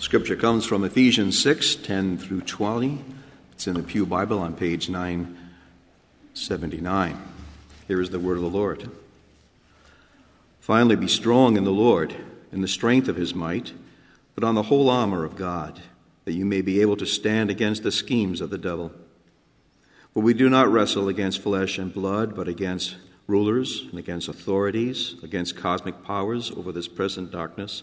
Scripture comes from Ephesians 6 10 through 20. It's in the Pew Bible on page 979. Here is the word of the Lord. Finally, be strong in the Lord, in the strength of his might, but on the whole armor of God, that you may be able to stand against the schemes of the devil. For we do not wrestle against flesh and blood, but against rulers and against authorities, against cosmic powers over this present darkness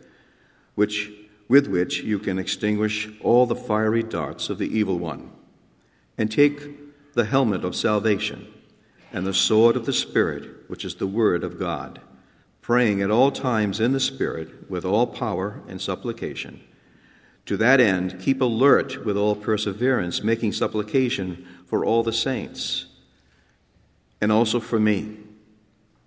which, with which you can extinguish all the fiery darts of the evil one. And take the helmet of salvation and the sword of the Spirit, which is the Word of God, praying at all times in the Spirit with all power and supplication. To that end, keep alert with all perseverance, making supplication for all the saints, and also for me,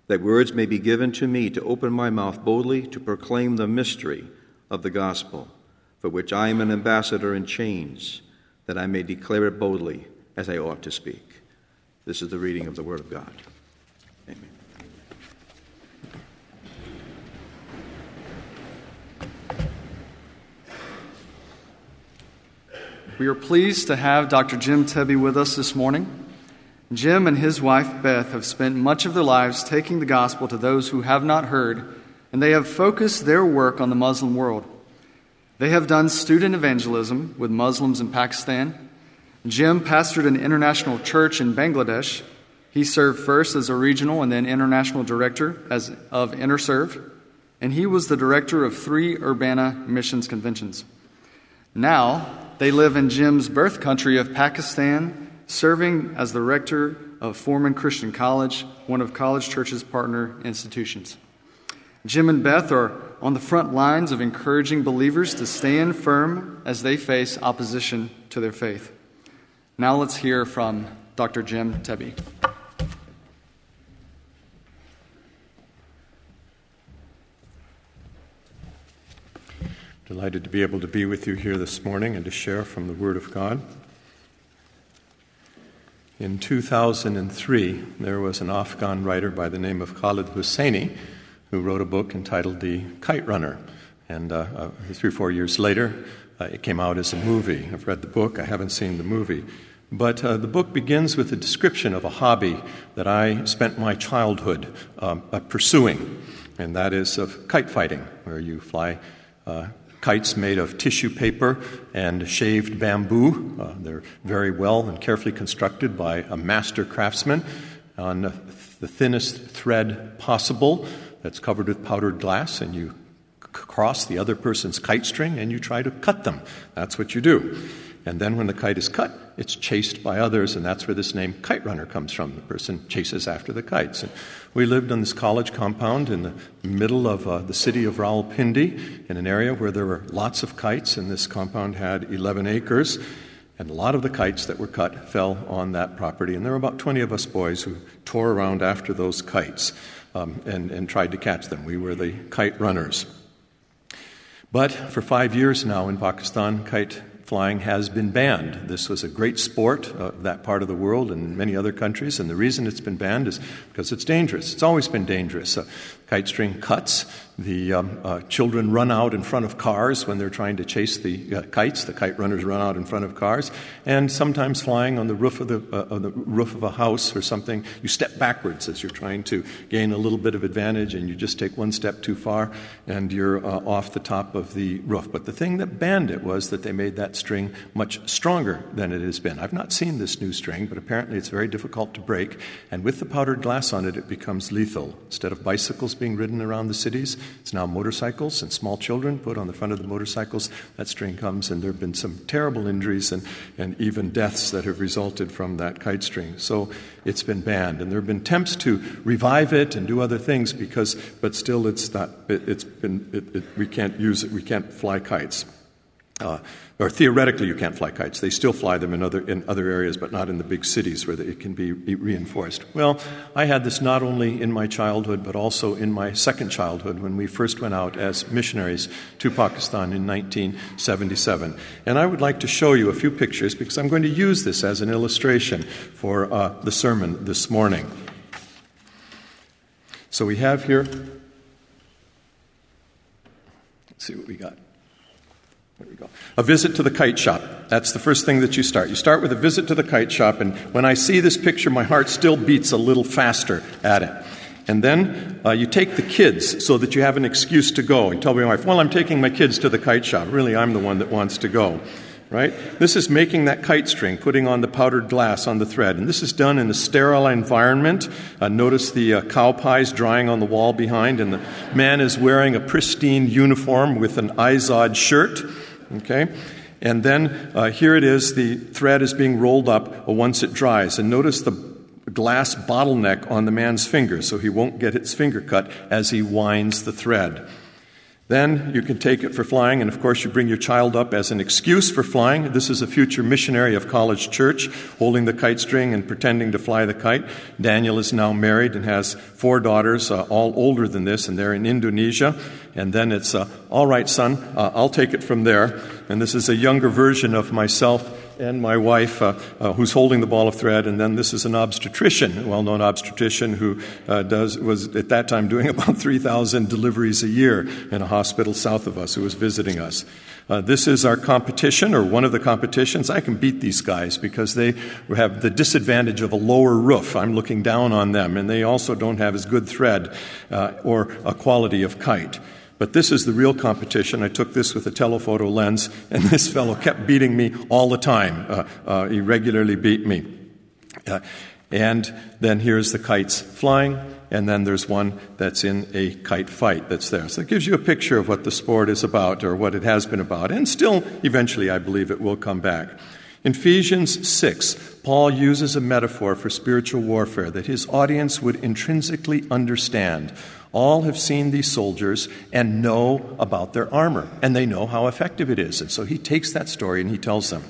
that words may be given to me to open my mouth boldly to proclaim the mystery of the gospel, for which I am an ambassador in chains, that I may declare it boldly as I ought to speak. This is the reading of the Word of God. Amen. We are pleased to have Dr. Jim Tebbe with us this morning. Jim and his wife Beth have spent much of their lives taking the gospel to those who have not heard and they have focused their work on the Muslim world. They have done student evangelism with Muslims in Pakistan. Jim pastored an international church in Bangladesh. He served first as a regional and then international director as, of InterServe, and he was the director of three Urbana missions conventions. Now, they live in Jim's birth country of Pakistan, serving as the rector of Forman Christian College, one of College Church's partner institutions. Jim and Beth are on the front lines of encouraging believers to stand firm as they face opposition to their faith. Now let's hear from Dr. Jim Tebbe. Delighted to be able to be with you here this morning and to share from the Word of God. In 2003, there was an Afghan writer by the name of Khaled Hosseini who wrote a book entitled The Kite Runner. And uh, uh, three or four years later, uh, it came out as a movie. I've read the book, I haven't seen the movie. But uh, the book begins with a description of a hobby that I spent my childhood um, uh, pursuing, and that is of kite fighting, where you fly uh, kites made of tissue paper and shaved bamboo. Uh, they're very well and carefully constructed by a master craftsman on the thinnest thread possible that's covered with powdered glass, and you cross the other person's kite string and you try to cut them. That's what you do. And then when the kite is cut, it's chased by others, and that's where this name kite runner comes from. The person chases after the kites. And we lived on this college compound in the middle of uh, the city of Rawalpindi, in an area where there were lots of kites, and this compound had 11 acres. And a lot of the kites that were cut fell on that property. And there were about 20 of us boys who tore around after those kites um, and, and tried to catch them. We were the kite runners. But for five years now in Pakistan, kite flying has been banned. This was a great sport, uh, that part of the world and many other countries, and the reason it's been banned is because it's dangerous. It's always been dangerous. Uh, kite string cuts, the um, uh, children run out in front of cars when they're trying to chase the uh, kites. The kite runners run out in front of cars, and sometimes flying on the roof of the, uh, the roof of a house or something, you step backwards as you're trying to gain a little bit of advantage, and you just take one step too far, and you're uh, off the top of the roof. But the thing that banned it was that they made that string much stronger than it has been. I've not seen this new string, but apparently it's very difficult to break, and with the powdered glass on it, it becomes lethal. Instead of bicycles being ridden around the cities, it's now motorcycles and small children put on the front of the motorcycles. That string comes, and there have been some terrible injuries and, and even deaths that have resulted from that kite string. So it's been banned. And there have been attempts to revive it and do other things because, but still it's not, it, has been, it, it, we can't use it, we can't fly kites. Uh, or theoretically, you can't fly kites. They still fly them in other, in other areas, but not in the big cities where it can be reinforced. Well, I had this not only in my childhood, but also in my second childhood when we first went out as missionaries to Pakistan in 1977. And I would like to show you a few pictures because I'm going to use this as an illustration for uh, the sermon this morning. So we have here, let's see what we got. There we go. A visit to the kite shop. That's the first thing that you start. You start with a visit to the kite shop, and when I see this picture, my heart still beats a little faster at it. And then uh, you take the kids so that you have an excuse to go. And tell my wife, well, I'm taking my kids to the kite shop. Really, I'm the one that wants to go. Right? This is making that kite string, putting on the powdered glass on the thread. And this is done in a sterile environment. Uh, notice the uh, cow pies drying on the wall behind, and the man is wearing a pristine uniform with an Izod shirt. Okay? And then uh, here it is, the thread is being rolled up once it dries. And notice the glass bottleneck on the man's finger so he won't get his finger cut as he winds the thread. Then you can take it for flying, and of course, you bring your child up as an excuse for flying. This is a future missionary of College Church holding the kite string and pretending to fly the kite. Daniel is now married and has four daughters, uh, all older than this, and they're in Indonesia. And then it's, uh, all right, son, uh, I'll take it from there. And this is a younger version of myself and my wife, uh, uh, who's holding the ball of thread, and then this is an obstetrician, a well-known obstetrician who uh, does was at that time doing about 3,000 deliveries a year in a hospital south of us, who was visiting us. Uh, this is our competition, or one of the competitions. I can beat these guys because they have the disadvantage of a lower roof. I'm looking down on them, and they also don't have as good thread uh, or a quality of kite. But this is the real competition. I took this with a telephoto lens, and this fellow kept beating me all the time. Uh, uh, he regularly beat me. Uh, and then here's the kites flying, and then there's one that's in a kite fight that's there. So it gives you a picture of what the sport is about or what it has been about. And still, eventually, I believe it will come back. In Ephesians 6, Paul uses a metaphor for spiritual warfare that his audience would intrinsically understand. All have seen these soldiers and know about their armor, and they know how effective it is. And so he takes that story and he tells them.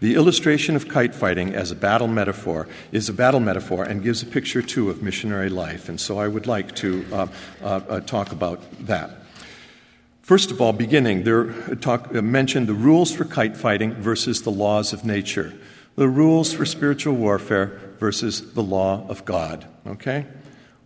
The illustration of kite fighting as a battle metaphor is a battle metaphor and gives a picture, too, of missionary life. And so I would like to uh, uh, uh, talk about that. First of all, beginning, there uh, talk, uh, mentioned the rules for kite fighting versus the laws of nature, the rules for spiritual warfare versus the law of God. Okay?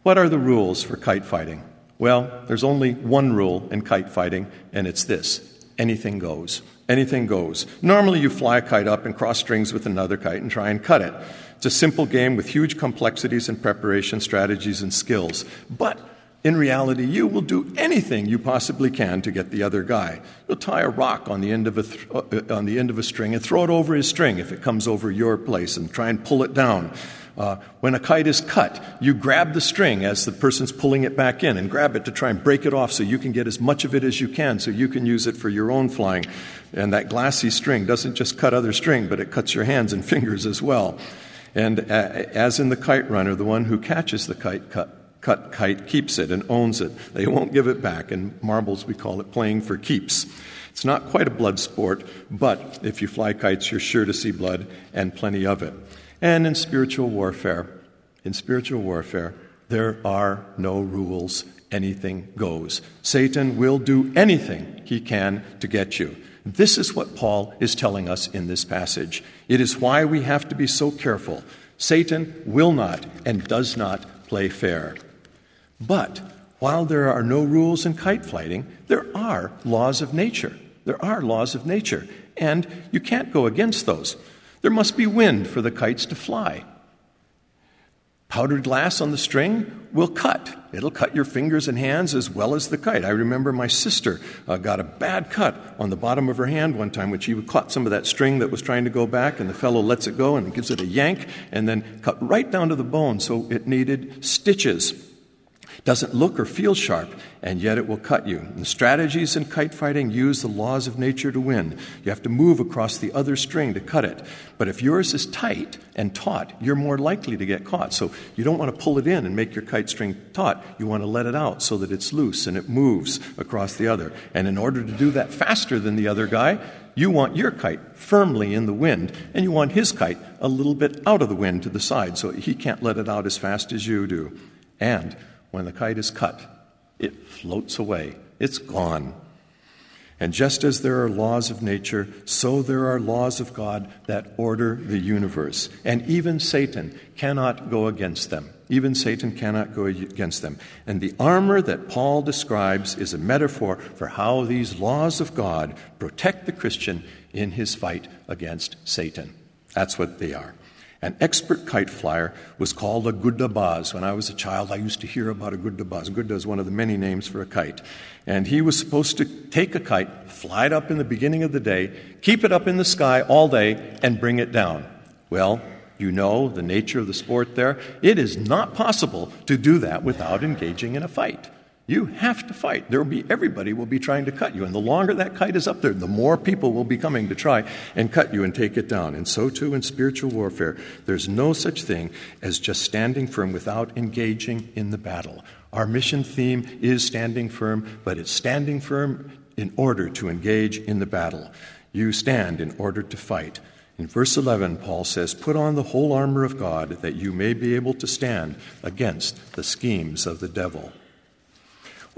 What are the rules for kite fighting? Well, there's only one rule in kite fighting, and it's this anything goes. Anything goes. Normally, you fly a kite up and cross strings with another kite and try and cut it. It's a simple game with huge complexities and preparation strategies and skills. But in reality, you will do anything you possibly can to get the other guy. You'll tie a rock on the end of a, th- uh, on the end of a string and throw it over his string if it comes over your place and try and pull it down. Uh, when a kite is cut, you grab the string as the person's pulling it back in and grab it to try and break it off so you can get as much of it as you can so you can use it for your own flying. And that glassy string doesn't just cut other string, but it cuts your hands and fingers as well. And uh, as in the kite runner, the one who catches the kite cut, cut kite keeps it and owns it. They won't give it back. In marbles, we call it playing for keeps. It's not quite a blood sport, but if you fly kites, you're sure to see blood and plenty of it. And in spiritual warfare, in spiritual warfare, there are no rules. Anything goes. Satan will do anything he can to get you. This is what Paul is telling us in this passage. It is why we have to be so careful. Satan will not and does not play fair. But while there are no rules in kite flighting, there are laws of nature. There are laws of nature, and you can't go against those. There must be wind for the kites to fly. Powdered glass on the string will cut. It'll cut your fingers and hands as well as the kite. I remember my sister uh, got a bad cut on the bottom of her hand one time when she caught some of that string that was trying to go back, and the fellow lets it go and gives it a yank and then cut right down to the bone, so it needed stitches. Doesn't look or feel sharp, and yet it will cut you. The strategies in kite fighting use the laws of nature to win. You have to move across the other string to cut it. But if yours is tight and taut, you're more likely to get caught. So you don't want to pull it in and make your kite string taut. You want to let it out so that it's loose and it moves across the other. And in order to do that faster than the other guy, you want your kite firmly in the wind, and you want his kite a little bit out of the wind to the side so he can't let it out as fast as you do. And when the kite is cut, it floats away, it's gone. And just as there are laws of nature, so there are laws of God that order the universe. And even Satan cannot go against them. Even Satan cannot go against them. And the armor that Paul describes is a metaphor for how these laws of God protect the Christian in his fight against Satan. That's what they are. An expert kite flyer was called a guddabaz. When I was a child, I used to hear about a guddabaz. Gudda is one of the many names for a kite. And he was supposed to take a kite, fly it up in the beginning of the day, keep it up in the sky all day, and bring it down. Well, you know the nature of the sport there. It is not possible to do that without engaging in a fight. You have to fight. There will be everybody will be trying to cut you, and the longer that kite is up there, the more people will be coming to try and cut you and take it down. And so too in spiritual warfare, there's no such thing as just standing firm without engaging in the battle. Our mission theme is standing firm, but it's standing firm in order to engage in the battle. You stand in order to fight. In verse 11, Paul says, Put on the whole armor of God that you may be able to stand against the schemes of the devil.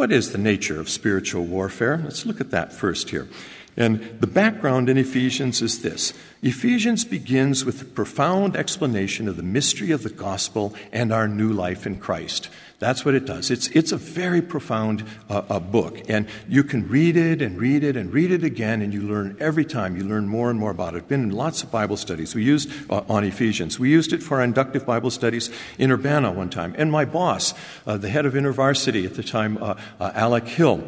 What is the nature of spiritual warfare? Let's look at that first here. And the background in Ephesians is this Ephesians begins with a profound explanation of the mystery of the gospel and our new life in Christ. That's what it does. It's, it's a very profound uh, uh, book. And you can read it and read it and read it again, and you learn every time. You learn more and more about it. I've been in lots of Bible studies. We used uh, on Ephesians. We used it for our inductive Bible studies in Urbana one time. And my boss, uh, the head of InterVarsity at the time, uh, uh, Alec Hill,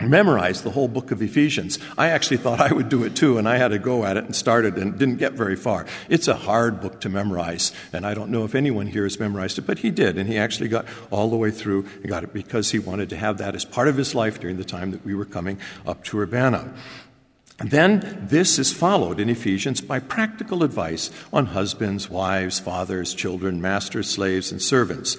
memorized the whole book of Ephesians. I actually thought I would do it too, and I had to go at it and started and didn't get very far. It's a hard book to memorize, and I don't know if anyone here has memorized it, but he did, and he actually got all the way through and got it because he wanted to have that as part of his life during the time that we were coming up to Urbana. Then this is followed in Ephesians by practical advice on husbands, wives, fathers, children, masters, slaves, and servants.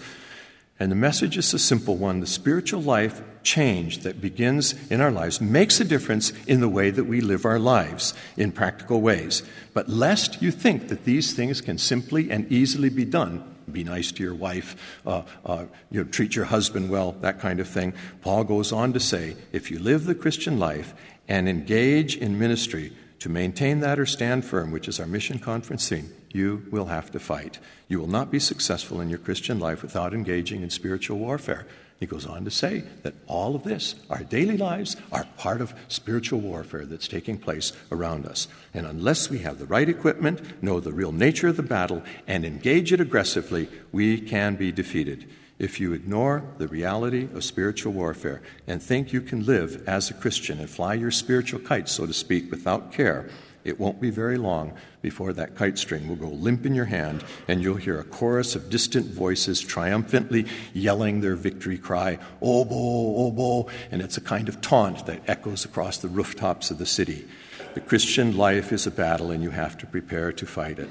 And the message is a simple one. The spiritual life change that begins in our lives makes a difference in the way that we live our lives in practical ways. But lest you think that these things can simply and easily be done, be nice to your wife, uh, uh, you know, treat your husband well, that kind of thing. Paul goes on to say if you live the Christian life and engage in ministry to maintain that or stand firm, which is our mission conference theme, you will have to fight. You will not be successful in your Christian life without engaging in spiritual warfare. He goes on to say that all of this, our daily lives, are part of spiritual warfare that's taking place around us. And unless we have the right equipment, know the real nature of the battle, and engage it aggressively, we can be defeated. If you ignore the reality of spiritual warfare and think you can live as a Christian and fly your spiritual kite, so to speak, without care, it won't be very long before that kite string will go limp in your hand and you'll hear a chorus of distant voices triumphantly yelling their victory cry, oh, Obo, Obo, oh, and it's a kind of taunt that echoes across the rooftops of the city. The Christian life is a battle and you have to prepare to fight it.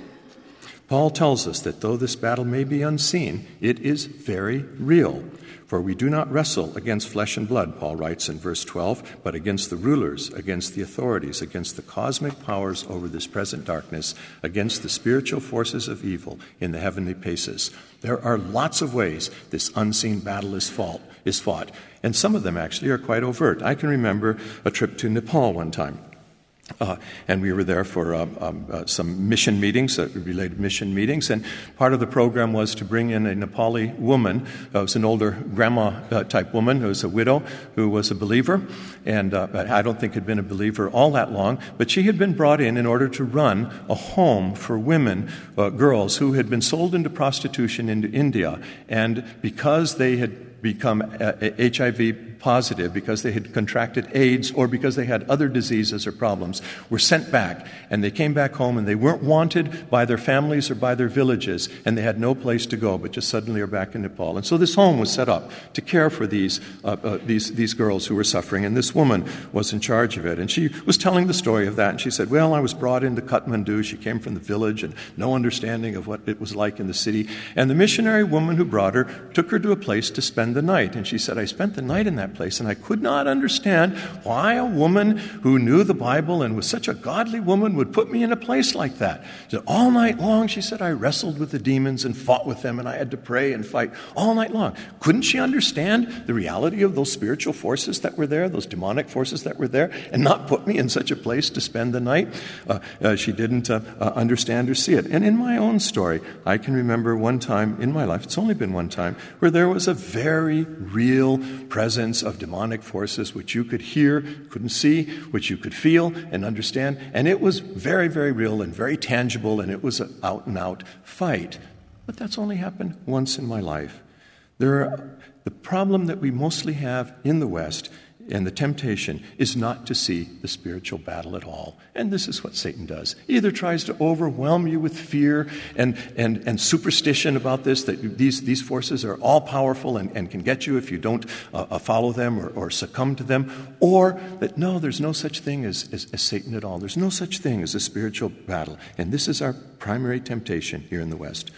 Paul tells us that though this battle may be unseen, it is very real. For we do not wrestle against flesh and blood, Paul writes in verse 12, but against the rulers, against the authorities, against the cosmic powers over this present darkness, against the spiritual forces of evil in the heavenly places. There are lots of ways this unseen battle is fought, is fought, and some of them actually are quite overt. I can remember a trip to Nepal one time. Uh, and we were there for um, um, uh, some mission meetings, uh, related mission meetings. And part of the program was to bring in a Nepali woman, uh, was an older grandma uh, type woman who was a widow, who was a believer. And uh, I don't think had been a believer all that long, but she had been brought in in order to run a home for women, girls who had been sold into prostitution into India. And because they had become HIV uh, positive, because they had contracted AIDS, or because they had other diseases or problems, were sent back. And they came back home and they weren't wanted by their families or by their villages, and they had no place to go, but just suddenly are back in Nepal. And so this home was set up to care for these, uh, uh, these, these girls who were suffering, and this woman was in charge of it. And she was telling the story of that, and she said, Well, I was brought into Kathmandu. She came from the village and no understanding of what it was like in the city. And the missionary woman who brought her took her to a place to spend the night. And she said, I spent the night in that place, and I could not understand why a woman who knew the Bible and was such a godly woman would put me in a place like that. Said, all night long, she said, I wrestled with the demons and fought with them, and I had to pray and fight all night long. Couldn't she understand the reality of those spiritual forces that were there, those demonic forces that were there, and not put me in such a place to spend the night? Uh, uh, she didn't uh, uh understand or see it. And in my own story, I can remember one time in my life, it's only been one time, where there was a very real presence of demonic forces which you could hear, couldn't see, which you could feel and understand. And it was very, very real and very tangible, and it was an out and out fight. But that's only happened once in my life. There are, the problem that we mostly have in the West and the temptation is not to see the spiritual battle at all. And this is what Satan does. He either tries to overwhelm you with fear and, and, and superstition about this, that these, these forces are all powerful and, and can get you if you don't uh, uh, follow them or, or succumb to them, or that no, there's no such thing as, as, as Satan at all. There's no such thing as a spiritual battle. And this is our primary temptation here in the West.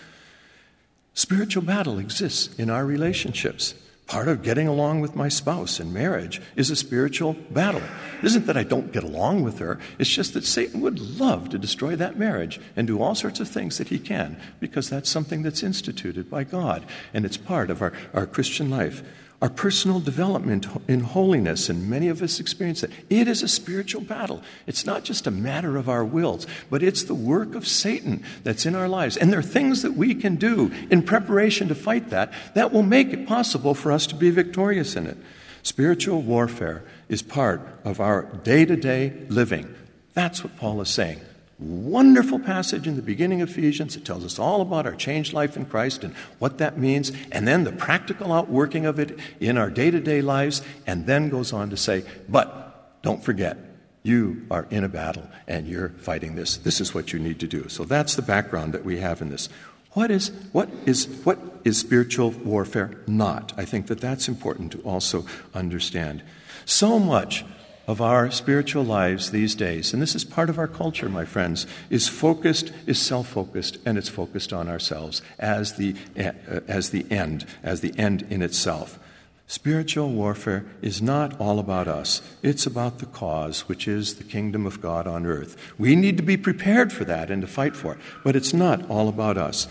Spiritual battle exists in our relationships. Part of getting along with my spouse in marriage is a spiritual battle. It isn't that I don't get along with her, it's just that Satan would love to destroy that marriage and do all sorts of things that he can because that's something that's instituted by God and it's part of our, our Christian life our personal development in holiness, and many of us experience that. It is a spiritual battle. It's not just a matter of our wills, but it's the work of Satan that's in our lives. And there are things that we can do in preparation to fight that that will make it possible for us to be victorious in it. Spiritual warfare is part of our day to day living. That's what Paul is saying wonderful passage in the beginning of Ephesians. It tells us all about our changed life in Christ and what that means, and then the practical outworking of it in our day to day lives, and then goes on to say, but don't forget, you are in a battle and you're fighting this. This is what you need to do. So that's the background that we have in this. What is, what is, what is spiritual warfare not? I think that that's important to also understand. So much of our spiritual lives these days, and this is part of our culture, my friends, is focused, is self focused, and it's focused on ourselves as the, uh, as the end, as the end in itself. Spiritual warfare is not all about us. It's about the cause, which is the kingdom of God on earth. We need to be prepared for that and to fight for it, but it's not all about us.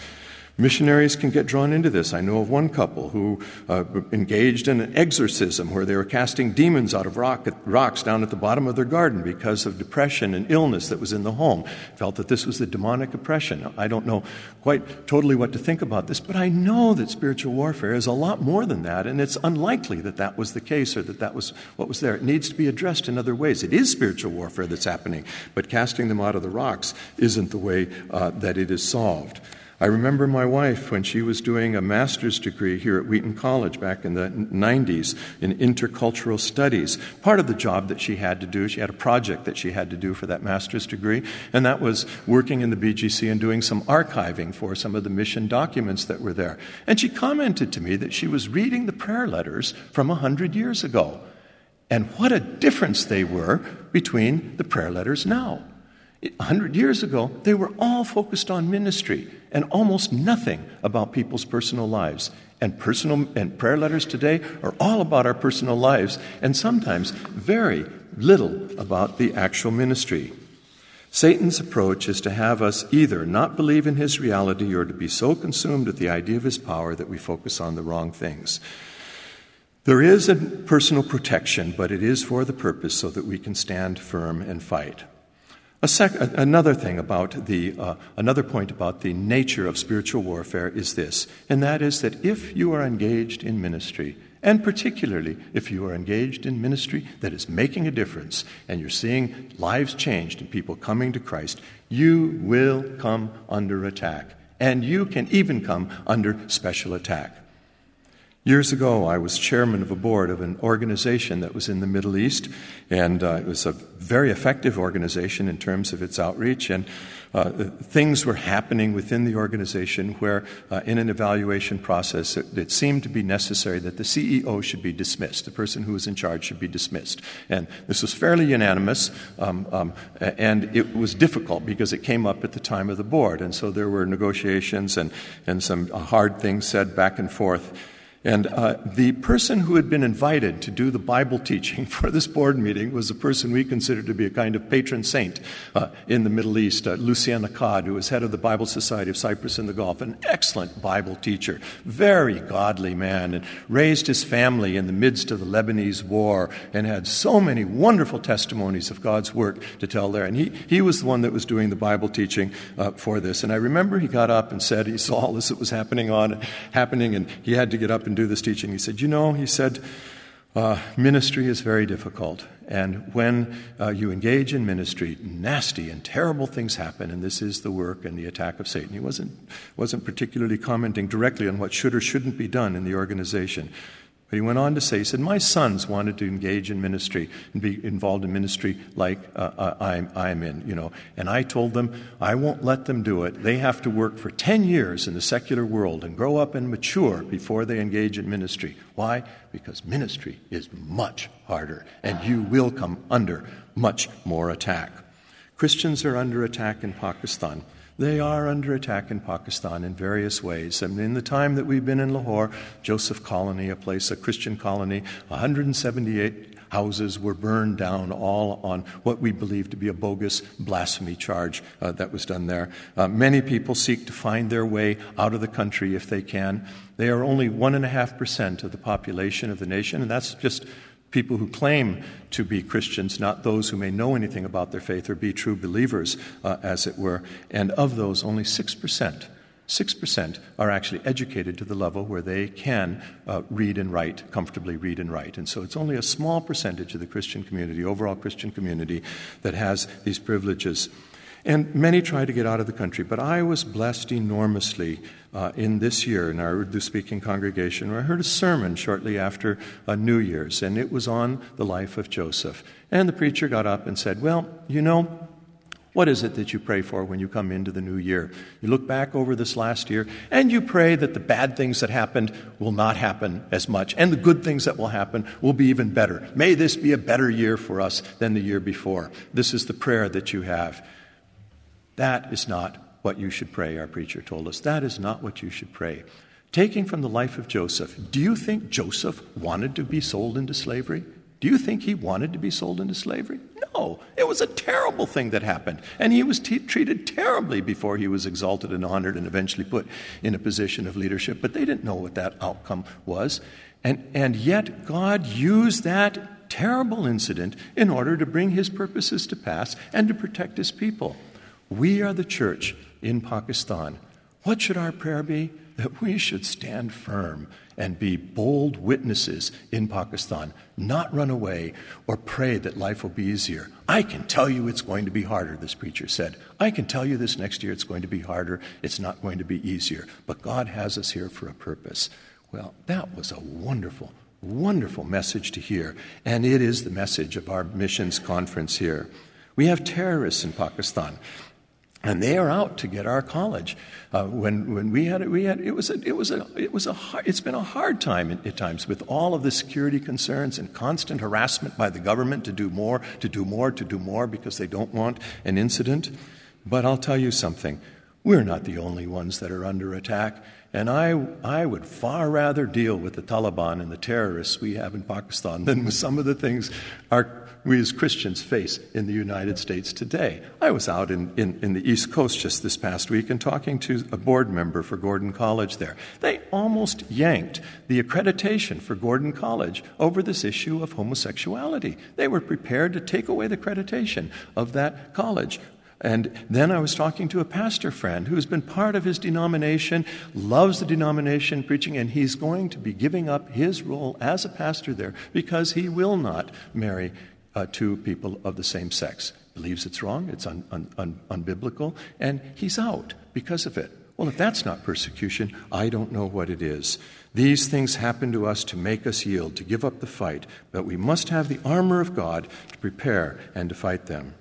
Missionaries can get drawn into this. I know of one couple who uh, engaged in an exorcism where they were casting demons out of rock, rocks down at the bottom of their garden because of depression and illness that was in the home. Felt that this was the demonic oppression. I don't know quite totally what to think about this, but I know that spiritual warfare is a lot more than that, and it's unlikely that that was the case or that that was what was there. It needs to be addressed in other ways. It is spiritual warfare that's happening, but casting them out of the rocks isn't the way uh, that it is solved. I remember my wife when she was doing a master's degree here at Wheaton College back in the 90s in intercultural studies. Part of the job that she had to do, she had a project that she had to do for that master's degree, and that was working in the BGC and doing some archiving for some of the mission documents that were there. And she commented to me that she was reading the prayer letters from a hundred years ago. And what a difference they were between the prayer letters now. A hundred years ago, they were all focused on ministry and almost nothing about people's personal lives. And personal and prayer letters today are all about our personal lives, and sometimes very little about the actual ministry. Satan's approach is to have us either not believe in his reality or to be so consumed with the idea of his power that we focus on the wrong things. There is a personal protection, but it is for the purpose so that we can stand firm and fight. Sec- another thing about the, uh, another point about the nature of spiritual warfare is this, and that is that if you are engaged in ministry, and particularly if you are engaged in ministry that is making a difference and you're seeing lives changed and people coming to Christ, you will come under attack. And you can even come under special attack. Years ago, I was chairman of a board of an organization that was in the Middle East, and uh, it was a very effective organization in terms of its outreach. And uh, things were happening within the organization where, uh, in an evaluation process, it, it, seemed to be necessary that the CEO should be dismissed. The person who was in charge should be dismissed. And this was fairly unanimous, um, um, and it was difficult because it came up at the time of the board. And so there were negotiations and, and some hard things said back and forth. And uh, the person who had been invited to do the Bible teaching for this board meeting was a person we consider to be a kind of patron saint uh, in the Middle East, uh, Lucien Accad, who was head of the Bible Society of Cyprus and the Gulf, an excellent Bible teacher, very godly man, and raised his family in the midst of the Lebanese war and had so many wonderful testimonies of God's work to tell there. And he, he was the one that was doing the Bible teaching uh, for this. And I remember he got up and said he saw all this that was happening on happening, and he had to get up and do this teaching. He said, You know, he said, uh, ministry is very difficult. And when uh, you engage in ministry, nasty and terrible things happen, and this is the work and the attack of Satan. He wasn't, wasn't particularly commenting directly on what should or shouldn't be done in the organization. But he went on to say, he said, My sons wanted to engage in ministry and be involved in ministry like uh, uh, I'm, I'm in, you know. And I told them, I won't let them do it. They have to work for 10 years in the secular world and grow up and mature before they engage in ministry. Why? Because ministry is much harder, and you will come under much more attack. Christians are under attack in Pakistan. They are under attack in Pakistan in various ways. And in the time that we've been in Lahore, Joseph Colony, a place, a Christian colony, 178 houses were burned down, all on what we believe to be a bogus blasphemy charge uh, that was done there. Uh, many people seek to find their way out of the country if they can. They are only 1.5% of the population of the nation, and that's just people who claim to be Christians, not those who may know anything about their faith or be true believers, uh, as it were. And of those, only 6%. 6% are actually educated to the level where they can uh, read and write, comfortably read and write. And so it's only a small percentage of the Christian community, overall Christian community, that has these privileges. And many tried to get out of the country, but I was blessed enormously uh, in this year in our Urdu speaking congregation where I heard a sermon shortly after uh, New Year's, and it was on the life of Joseph. And the preacher got up and said, Well, you know, what is it that you pray for when you come into the new year? You look back over this last year and you pray that the bad things that happened will not happen as much, and the good things that will happen will be even better. May this be a better year for us than the year before. This is the prayer that you have. That is not what you should pray, our preacher told us. That is not what you should pray. Taking from the life of Joseph, do you think Joseph wanted to be sold into slavery? Do you think he wanted to be sold into slavery? No. It was a terrible thing that happened. And he was t- treated terribly before he was exalted and honored and eventually put in a position of leadership. But they didn't know what that outcome was. And, and yet, God used that terrible incident in order to bring his purposes to pass and to protect his people. We are the church in Pakistan. What should our prayer be? That we should stand firm and be bold witnesses in Pakistan, not run away or pray that life will be easier. I can tell you it's going to be harder, this preacher said. I can tell you this next year it's going to be harder, it's not going to be easier. But God has us here for a purpose. Well, that was a wonderful, wonderful message to hear. And it is the message of our missions conference here. We have terrorists in Pakistan and they are out to get our college. Uh, when, when we had it, we had it was a, it was a it was a hard, it's been a hard time at, at, times with all of the security concerns and constant harassment by the government to do more, to do more, to do more because they don't want an incident. But I'll tell you something: we're not the only ones that are under attack. And I, I would far rather deal with the Taliban and the terrorists we have in Pakistan than with some of the things our we as Christians face in the United States today. I was out in, in, in, the East Coast just this past week and talking to a board member for Gordon College there. They almost yanked the accreditation for Gordon College over this issue of homosexuality. They were prepared to take away the accreditation of that college. And then I was talking to a pastor friend who's been part of his denomination, loves the denomination preaching, and he's going to be giving up his role as a pastor there because he will not marry uh, to people of the same sex. Believes it's wrong, it's un, un, un, unbiblical, and he's out because of it. Well, if that's not persecution, I don't know what it is. These things happen to us to make us yield, to give up the fight, but we must have the armor of God to prepare and to fight them.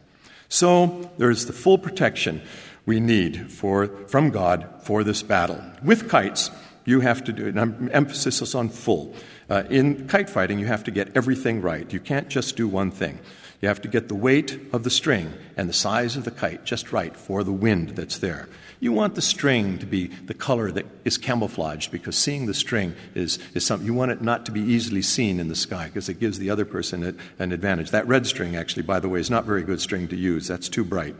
So there's the full protection we need for, from God for this battle. With kites, you have to do and emphasis is on full. Uh, in kite fighting, you have to get everything right. You can't just do one thing. You have to get the weight of the string and the size of the kite just right for the wind that's there. You want the string to be the color that is camouflaged because seeing the string is, is something. You want it not to be easily seen in the sky because it gives the other person a, an advantage. That red string, actually, by the way, is not very good string to use. That's too bright.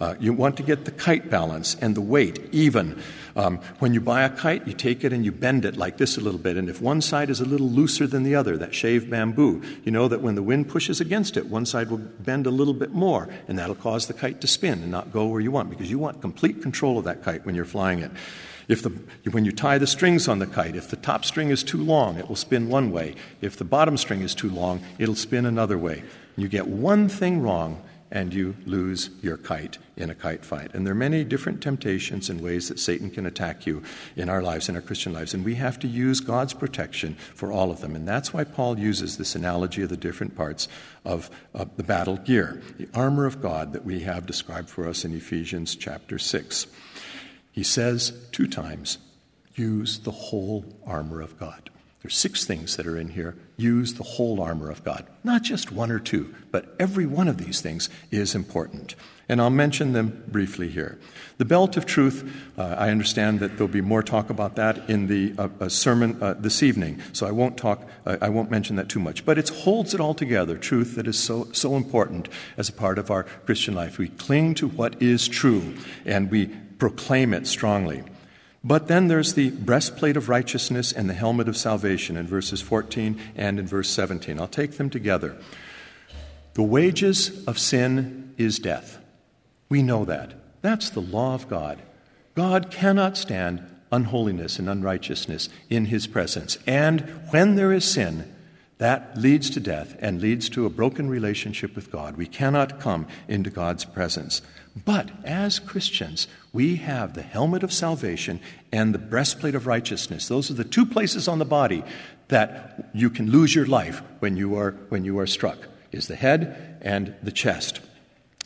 Uh, you want to get the kite balance and the weight even. Um, when you buy a kite, you take it and you bend it like this a little bit. And if one side is a little looser than the other, that shaved bamboo, you know that when the wind pushes against it, one side will bend a little bit more, and that'll cause the kite to spin and not go where you want because you want complete control of that kite when you're flying it. If the, when you tie the strings on the kite, if the top string is too long, it will spin one way. If the bottom string is too long, it'll spin another way. You get one thing wrong, and you lose your kite in a kite fight. And there are many different temptations and ways that Satan can attack you in our lives, in our Christian lives. And we have to use God's protection for all of them. And that's why Paul uses this analogy of the different parts of, of the battle gear, the armor of God that we have described for us in Ephesians chapter 6. He says two times, use the whole armor of God. There's six things that are in here. Use the whole armor of God. Not just one or two, but every one of these things is important. And I'll mention them briefly here. The belt of truth, uh, I understand that there'll be more talk about that in the uh, sermon uh, this evening, so I won't talk, uh, I won't mention that too much. But it holds it all together, truth that is so, so important as a part of our Christian life. We cling to what is true and we proclaim it strongly. But then there's the breastplate of righteousness and the helmet of salvation in verses 14 and in verse 17. I'll take them together. The wages of sin is death. We know that. That's the law of God. God cannot stand unholiness and unrighteousness in his presence. And when there is sin, that leads to death and leads to a broken relationship with God. We cannot come into God's presence. But as Christians, we have the helmet of salvation and the breastplate of righteousness. Those are the two places on the body that you can lose your life when you are, when you are struck is the head and the chest.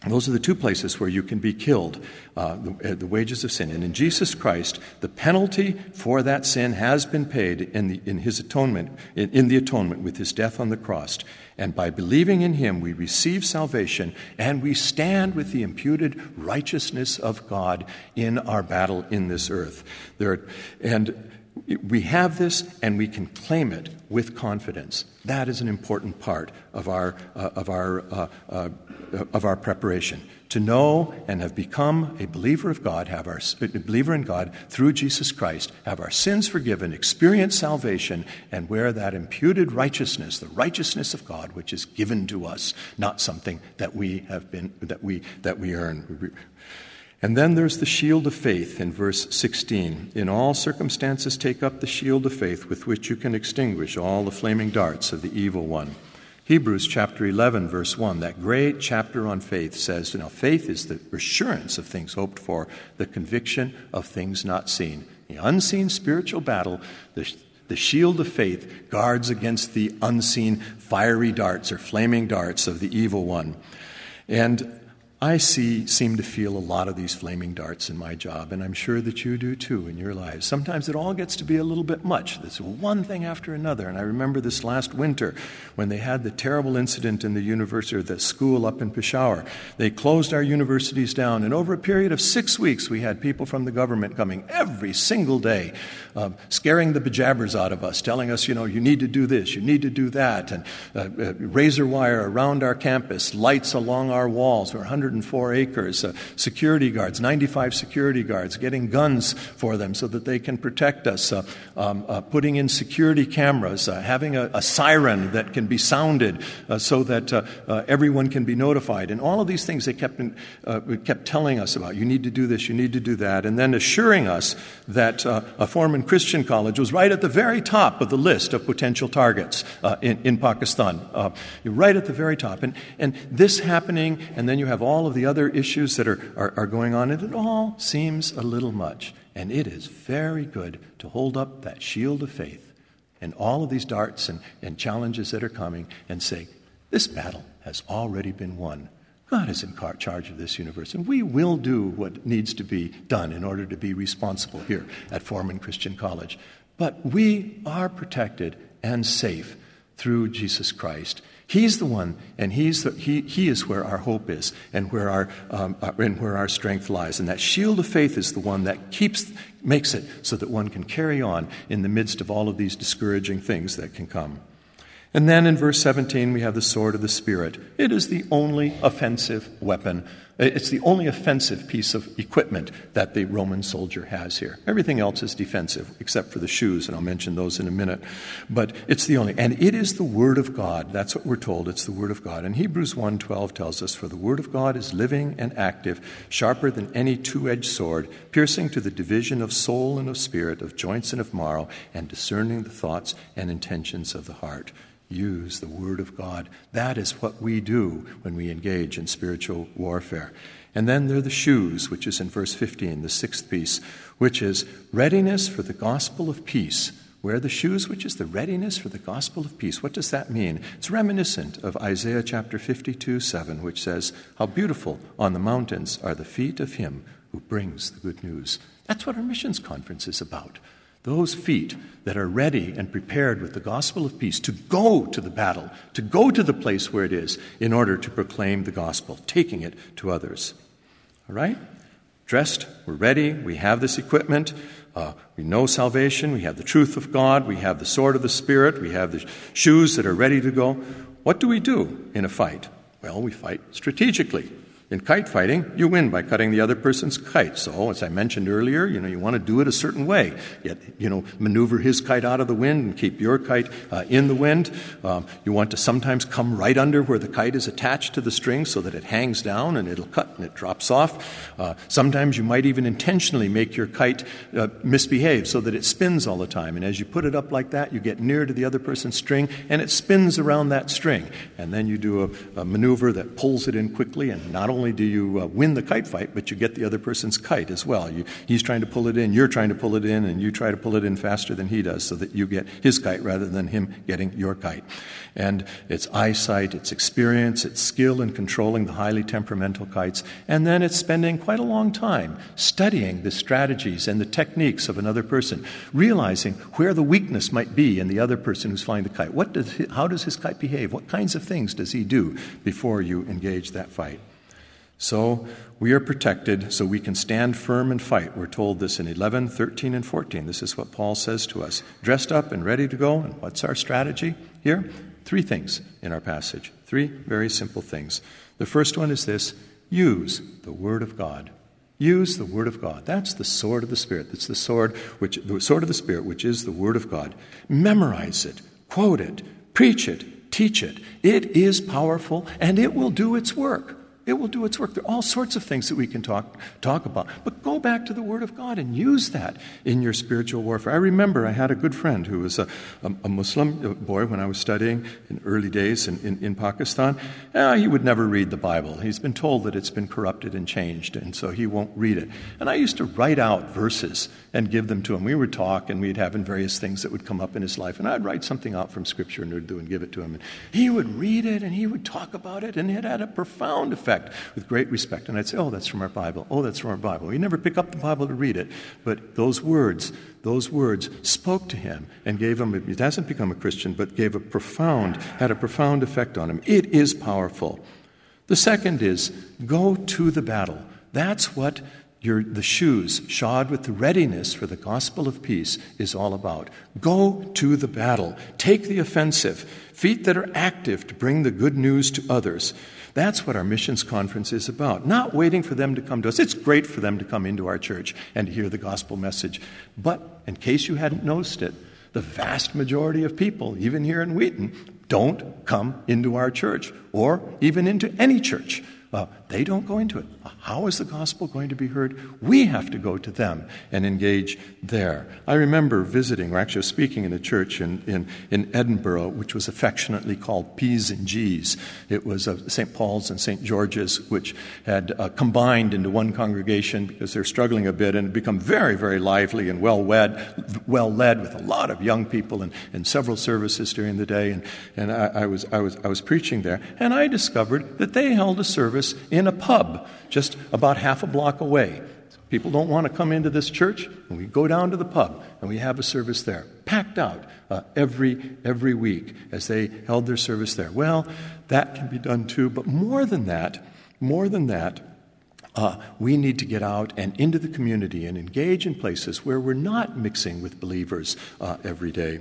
Those are the two places where you can be killed, uh, the, uh, the, wages of sin. And in Jesus Christ, the penalty for that sin has been paid in, the, in His atonement, in, in the atonement with His death on the cross. And by believing in Him, we receive salvation and we stand with the imputed righteousness of God in our battle in this earth. There, and we have this and we can claim it with confidence. That is an important part of our, uh, of our uh, uh, of our preparation to know and have become a believer of God, have our a believer in God through Jesus Christ, have our sins forgiven, experience salvation, and wear that imputed righteousness, the righteousness of God, which is given to us, not something that we have been that we that we earn. And then there's the shield of faith in verse 16. In all circumstances, take up the shield of faith with which you can extinguish all the flaming darts of the evil one. Hebrews chapter 11, verse 1, that great chapter on faith says, you know, faith is the assurance of things hoped for, the conviction of things not seen. The unseen spiritual battle, the, the shield of faith guards against the unseen fiery darts or flaming darts of the evil one. And I see, seem to feel a lot of these flaming darts in my job, and I'm sure that you do too in your lives. Sometimes it all gets to be a little bit much. There's one thing after another. And I remember this last winter when they had the terrible incident in the university, or the school up in Peshawar. They closed our universities down, and over a period of six weeks, we had people from the government coming every single day, uh, scaring the bejabbers out of us, telling us, you know, you need to do this, you need to do that, and uh, uh, razor wire around our campus, lights along our walls. We're 100 104 acres, uh, security guards, 95 security guards, getting guns for them so that they can protect us, uh, um, uh, putting in security cameras, uh, having a, a, siren that can be sounded uh, so that uh, everyone can be notified. And all of these things they kept, in, kept telling us about. You need to do this, you need to do that. And then assuring us that a Forman Christian College was right at the very top of the list of potential targets in, in Pakistan. right at the very top. And, and this happening, and then you have all all of the other issues that are, are, are going on, and it all seems a little much. And it is very good to hold up that shield of faith and all of these darts and, and challenges that are coming and say, this battle has already been won. God is in charge of this universe, and we will do what needs to be done in order to be responsible here at Forman Christian College. But we are protected and safe through Jesus Christ. He's the one, and he's the, he, he is where our hope is and where our, um, uh, and where our strength lies. And that shield of faith is the one that keeps, makes it so that one can carry on in the midst of all of these discouraging things that can come. And then in verse 17, we have the sword of the Spirit. It is the only offensive weapon. Uh, it's the only offensive piece of equipment that the Roman soldier has here. Everything else is defensive, except for the shoes, and I'll mention those in a minute. But it's the only, and it is the Word of God. That's what we're told. It's the Word of God. And Hebrews 1.12 tells us, For the Word of God is living and active, sharper than any two-edged sword, piercing to the division of soul and of spirit, of joints and of marrow, and discerning the thoughts and intentions of the heart use the Word of God. That is what we do when we engage in spiritual warfare. And then there are the shoes, which is in verse 15, the sixth piece, which is readiness for the gospel of peace. Wear the shoes, which is the readiness for the gospel of peace. What does that mean? It's reminiscent of Isaiah chapter 52, 7, which says, How beautiful on the mountains are the feet of him who brings the good news. That's what our missions conference is about those feet that are ready and prepared with the gospel of peace to go to the battle, to go to the place where it is in order to proclaim the gospel, taking it to others. All right? Dressed, we're ready, we have this equipment, uh, we know salvation, we have the truth of God, we have the sword of the Spirit, we have the shoes that are ready to go. What do we do in a fight? Well, we fight strategically. In kite fighting, you win by cutting the other person's kite. So, as I mentioned earlier, you know, you want to do it a certain way. Yet, you know, maneuver his kite out of the wind and keep your kite uh, in the wind. Um, you want to sometimes come right under where the kite is attached to the string so that it hangs down and it'll cut and it drops off. Uh, sometimes you might even intentionally make your kite uh, misbehave so that it spins all the time. And as you put it up like that, you get near to the other person's string and it spins around that string. And then you do a, a maneuver that pulls it in quickly and not only only do you uh, win the kite fight, but you get the other person's kite as well. You, he's trying to pull it in, you're trying to pull it in, and you try to pull it in faster than he does so that you get his kite rather than him getting your kite. And it's eyesight, it's experience, it's skill in controlling the highly temperamental kites, and then it's spending quite a long time studying the strategies and the techniques of another person, realizing where the weakness might be in the other person who's flying the kite. What does how does his kite behave? What kinds of things does he do before you engage that fight? So we are protected so we can stand firm and fight. We're told this in 11, 13, and 14. This is what Paul says to us. Dressed up and ready to go. And what's our strategy here? Three things in our passage. Three very simple things. The first one is this use the Word of God. Use the Word of God. That's the sword of the Spirit. That's the sword, which, the sword of the Spirit, which is the Word of God. Memorize it, quote it, preach it, teach it. It is powerful and it will do its work. It will do its work. There are all sorts of things that we can talk, talk about. But go back to the Word of God and use that in your spiritual warfare. I remember I had a good friend who was a, a, a Muslim boy when I was studying in early days in, in, in Pakistan. Uh, he would never read the Bible. He's been told that it's been corrupted and changed, and so he won't read it. And I used to write out verses and give them to him. We would talk, and we'd have in various things that would come up in his life, and I'd write something out from Scripture and Urdu and give it to him. And he would read it, and he would talk about it, and it had a profound effect respect, with great respect. And I'd say, oh, that's from our Bible. Oh, that's from our Bible. You never pick up the Bible to read it, but those words, those words spoke to him and gave him, it hasn't become a Christian, but gave a profound, had a profound effect on him. It is powerful. The second is go to the battle. That's what your, the shoes, shod with the readiness for the gospel of peace, is all about. Go to the battle. Take the offensive. Feet that are active to bring the good news to others. That's what our missions conference is about. Not waiting for them to come to us. It's great for them to come into our church and hear the gospel message. But in case you hadn't noticed it, the vast majority of people, even here in Wheaton, don't come into our church or even into any church. Uh, They don't go into it. How is the gospel going to be heard? We have to go to them and engage there. I remember visiting, or actually speaking in a church in, in, in Edinburgh, which was affectionately called P's and G's. It was uh, St. Paul's and St. George's, which had uh, combined into one congregation because they're struggling a bit and become very, very lively and well led, well led with a lot of young people and, and several services during the day. And, and I, I, was, I, was, I was preaching there, and I discovered that they held a service in a pub just about half a block away. People don't want to come into this church, and we go down to the pub and we have a service there, packed out uh, every every week as they held their service there. Well, that can be done too, but more than that, more than that, uh, we need to get out and into the community and engage in places where we're not mixing with believers uh, every day,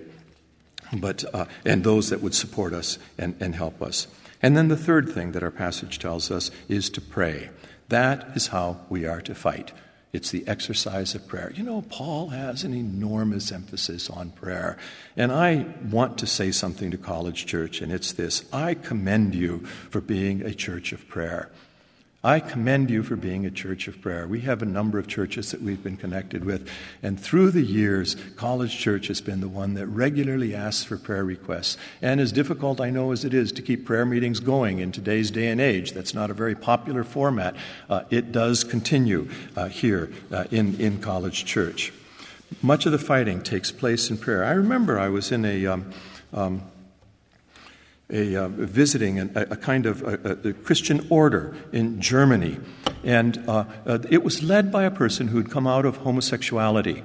but uh, and those that would support us and, and help us. And then the third thing that our passage tells us is to pray. That is how we are to fight. It's the exercise of prayer. You know, Paul has an enormous emphasis on prayer. And I want to say something to College Church, and it's this I commend you for being a church of prayer. I commend you for being a church of prayer. We have a number of churches that we've been connected with, and through the years, College Church has been the one that regularly asks for prayer requests. And as difficult I know as it is to keep prayer meetings going in today's day and age, that's not a very popular format, uh, it does continue uh, here uh, in, in College Church. Much of the fighting takes place in prayer. I remember I was in a um, um, a, uh, visiting a, a, kind of a, a, Christian order in Germany. And uh, uh, it was led by a person who had come out of homosexuality.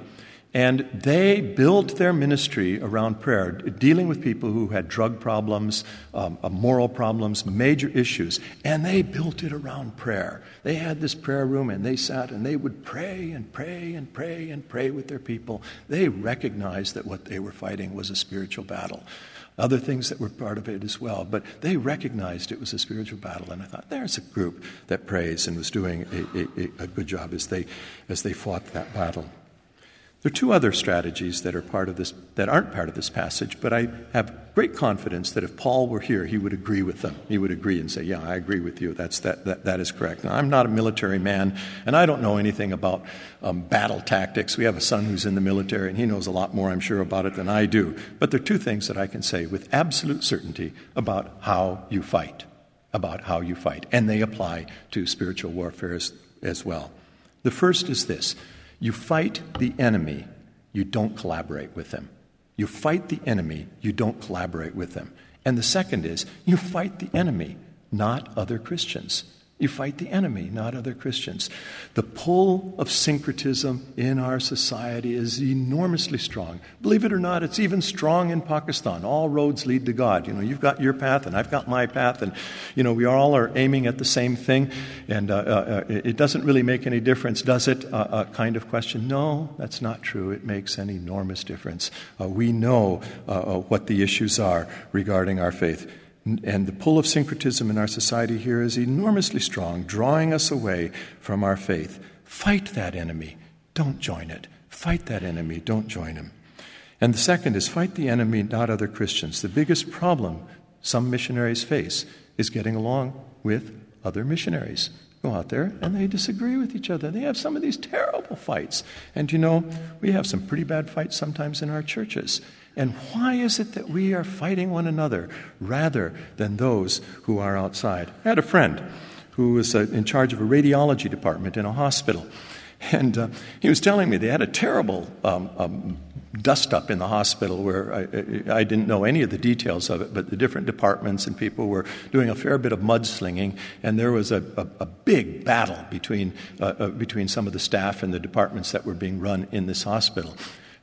And they built their ministry around prayer, dealing with people who had drug problems, um, uh, moral problems, major issues. And they built it around prayer. They had this prayer room and they sat and they would pray and pray and pray and pray with their people. They recognized that what they were fighting was a spiritual battle other things that were part of it as well. But they recognized it was a spiritual battle, and I thought, there's a group that prays and was doing a, a, a good job as they, as they fought that battle. There are two other strategies that are part of this that aren't part of this passage, but I have great confidence that if Paul were here, he would agree with them. He would agree and say, "Yeah, I agree with you. That's that that, that is correct." Now, I'm not a military man, and I don't know anything about um, battle tactics. We have a son who's in the military, and he knows a lot more, I'm sure, about it than I do. But there are two things that I can say with absolute certainty about how you fight, about how you fight, and they apply to spiritual warfare as, as well. The first is this. You fight the enemy, you don't collaborate with them. You fight the enemy, you don't collaborate with them. And the second is you fight the enemy, not other Christians. You fight the enemy, not other Christians. The pull of syncretism in our society is enormously strong. Believe it or not, it's even strong in Pakistan. All roads lead to God. You know, you've got your path and I've got my path, and you know, we all are aiming at the same thing. And uh, uh, uh it doesn't really make any difference, does it? Uh, uh, kind of question. No, that's not true. It makes an enormous difference. Uh, we know what the issues are regarding our faith. And the pull of syncretism in our society here is enormously strong, drawing us away from our faith. Fight that enemy. Don't join it. Fight that enemy. Don't join him. And the second is fight the enemy, not other Christians. The biggest problem some missionaries face is getting along with other missionaries. Go out there and they disagree with each other. They have some of these terrible fights. And you know, we have some pretty bad fights sometimes in our churches. And why is it that we are fighting one another rather than those who are outside? I had a friend who was uh, in charge of a radiology department in a hospital. And uh, he was telling me they had a terrible um, um, dust up in the hospital where I, I, didn't know any of the details of it, but the different departments and people were doing a fair bit of mudslinging, and there was a, a, a big battle between, uh, uh, between some of the staff and the departments that were being run in this hospital.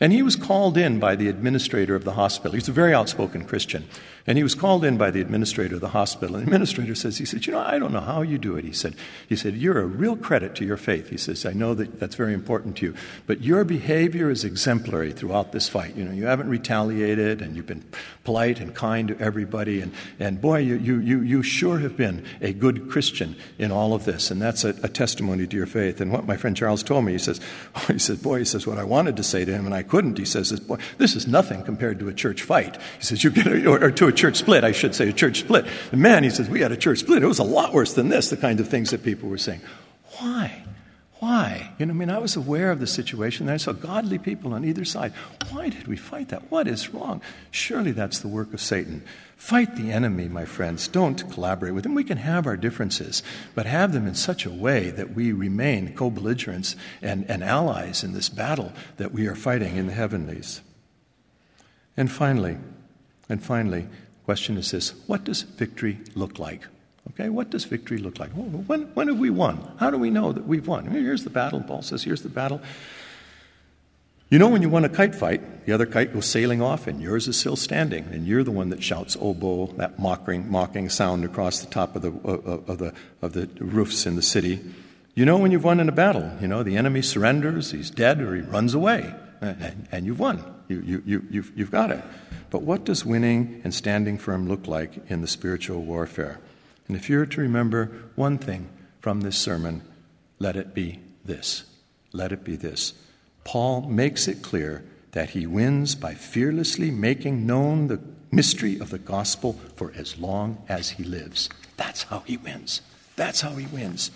And he was called in by the administrator of the hospital. He's a very outspoken Christian. And he was called in by the administrator of the hospital. And the administrator says, he said, you know, I don't know how you do it. He said, he said, you're a real credit to your faith. He says, I know that that's very important to you. But your behavior is exemplary throughout this fight. You know, you haven't retaliated and you've been polite and kind to everybody. And, and boy, you, you, you, you sure have been a good Christian in all of this. And that's a, a testimony to your faith. And what my friend Charles told me, he says, he said, boy, he says, what I wanted to say to him and I couldn't, he says, boy, this is nothing compared to a church fight. He says, you get, or, or to a a church split, I should say, a church split. The man, he says, we had a church split. It was a lot worse than this, the kind of things that people were saying. Why? Why? You know, I mean, I was aware of the situation. I saw godly people on either side. Why did we fight that? What is wrong? Surely that's the work of Satan. Fight the enemy, my friends. Don't collaborate with him. We can have our differences, but have them in such a way that we remain co belligerents and, and allies in this battle that we are fighting in the heavenlies. And finally, and finally, question is this what does victory look like? Okay, what does victory look like? When, when have we won? How do we know that we've won? Here's the battle. Paul says, here's the battle. You know, when you won a kite fight, the other kite goes sailing off and yours is still standing, and you're the one that shouts oboe, that mocking, mocking sound across the top of the, uh, uh, of, the, of the roofs in the city. You know when you've won in a battle. You know, the enemy surrenders, he's dead, or he runs away, and, and you've won. You, you, you, you've, you've got it. But what does winning and standing firm look like in the spiritual warfare? And if you're to remember one thing from this sermon, let it be this. Let it be this. Paul makes it clear that he wins by fearlessly making known the mystery of the gospel for as long as he lives. That's how he wins. That's how he wins.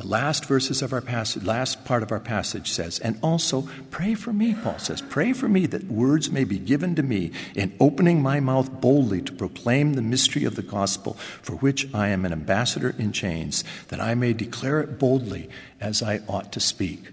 The last verses of our passage, last part of our passage says, and also pray for me, Paul says, pray for me that words may be given to me in opening my mouth boldly to proclaim the mystery of the gospel, for which I am an ambassador in chains, that I may declare it boldly as I ought to speak.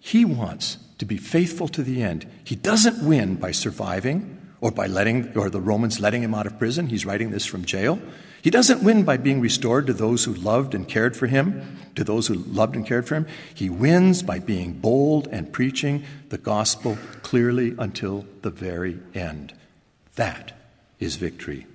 He wants to be faithful to the end. He doesn't win by surviving or by letting, or the Romans letting him out of prison. He's writing this from jail. He doesn't win by being restored to those who loved and cared for him, to those who loved and cared for him. He wins by being bold and preaching the gospel clearly until the very end. That is victory.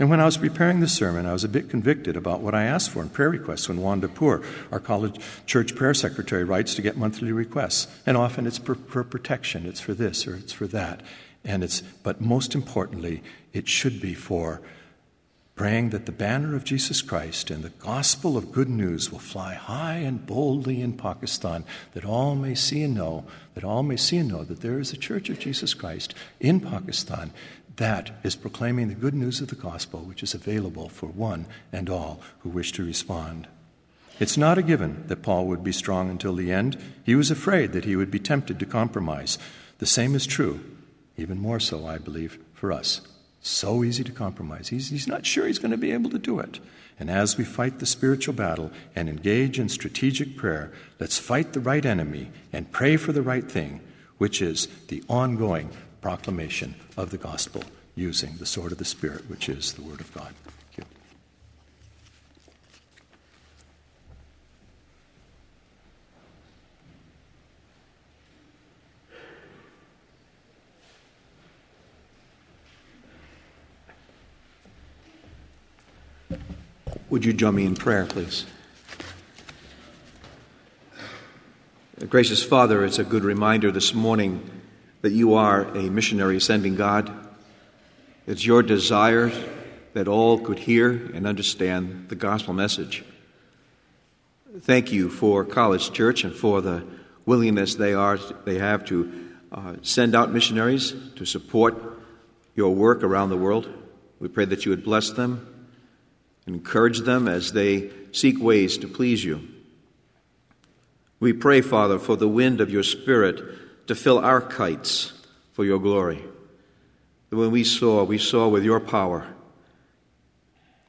And when I was preparing the sermon, I was a bit convicted about what I asked for in prayer requests when Wanda Poor, our college church prayer secretary, writes to get monthly requests. And often it's for, for protection, it's for this or it's for that. And it's, but most importantly, it should be for praying that the banner of Jesus Christ and the gospel of good news will fly high and boldly in Pakistan, that all may see and know, that all may see and know that there is a church of Jesus Christ in Pakistan that is proclaiming the good news of the gospel, which is available for one and all who wish to respond. It's not a given that Paul would be strong until the end. He was afraid that he would be tempted to compromise. The same is true, even more so, I believe, for us. So easy to compromise. He's, he's not sure he's going to be able to do it. And as we fight the spiritual battle and engage in strategic prayer, let's fight the right enemy and pray for the right thing, which is the ongoing proclamation of the gospel using the sword of the Spirit, which is the Word of God. Would you join me in prayer, please? Gracious Father, it's a good reminder this morning that you are a missionary sending God. It's your desire that all could hear and understand the gospel message. Thank you for College Church and for the willingness they are they have to uh, send out missionaries to support your work around the world. We pray that you would bless them Encourage them as they seek ways to please you. We pray, Father, for the wind of your Spirit to fill our kites for your glory. when we saw, we saw with your power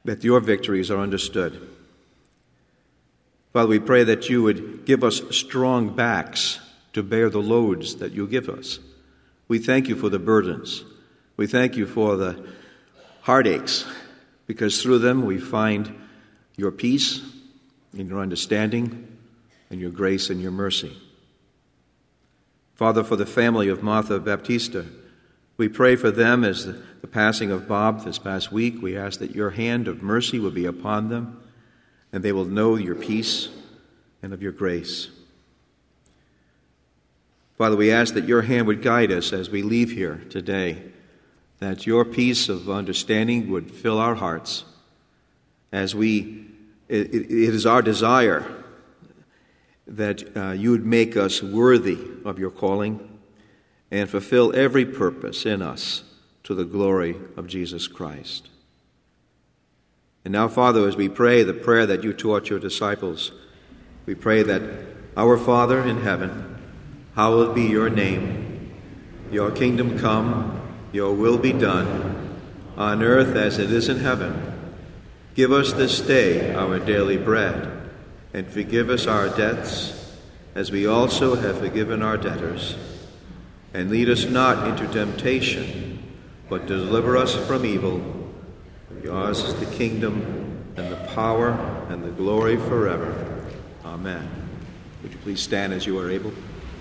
that your victories are understood. Father, we pray that you would give us strong backs to bear the loads that you give us. We thank you for the burdens. We thank you for the heartaches because through them we find your peace and your understanding and your grace and your mercy. Father, for the family of Martha Baptista, we pray for them as the, the passing of Bob this past week. We ask that your hand of mercy will be upon them and they will know your peace and of your grace. Father, we ask that your hand would guide us as we leave here today that your peace of understanding would fill our hearts as we, it, it is our desire that uh, you would make us worthy of your calling and fulfill every purpose in us to the glory of Jesus Christ. And now, Father, as we pray the prayer that you taught your disciples, we pray that our Father in heaven, hallowed be your name, your kingdom come, your will be done, on earth as it is in heaven. Give us this day our daily bread, and forgive us our debts, as we also have forgiven our debtors. And lead us not into temptation, but deliver us from evil. Yours is the kingdom, and the power, and the glory forever. Amen. Would you please stand as you are able?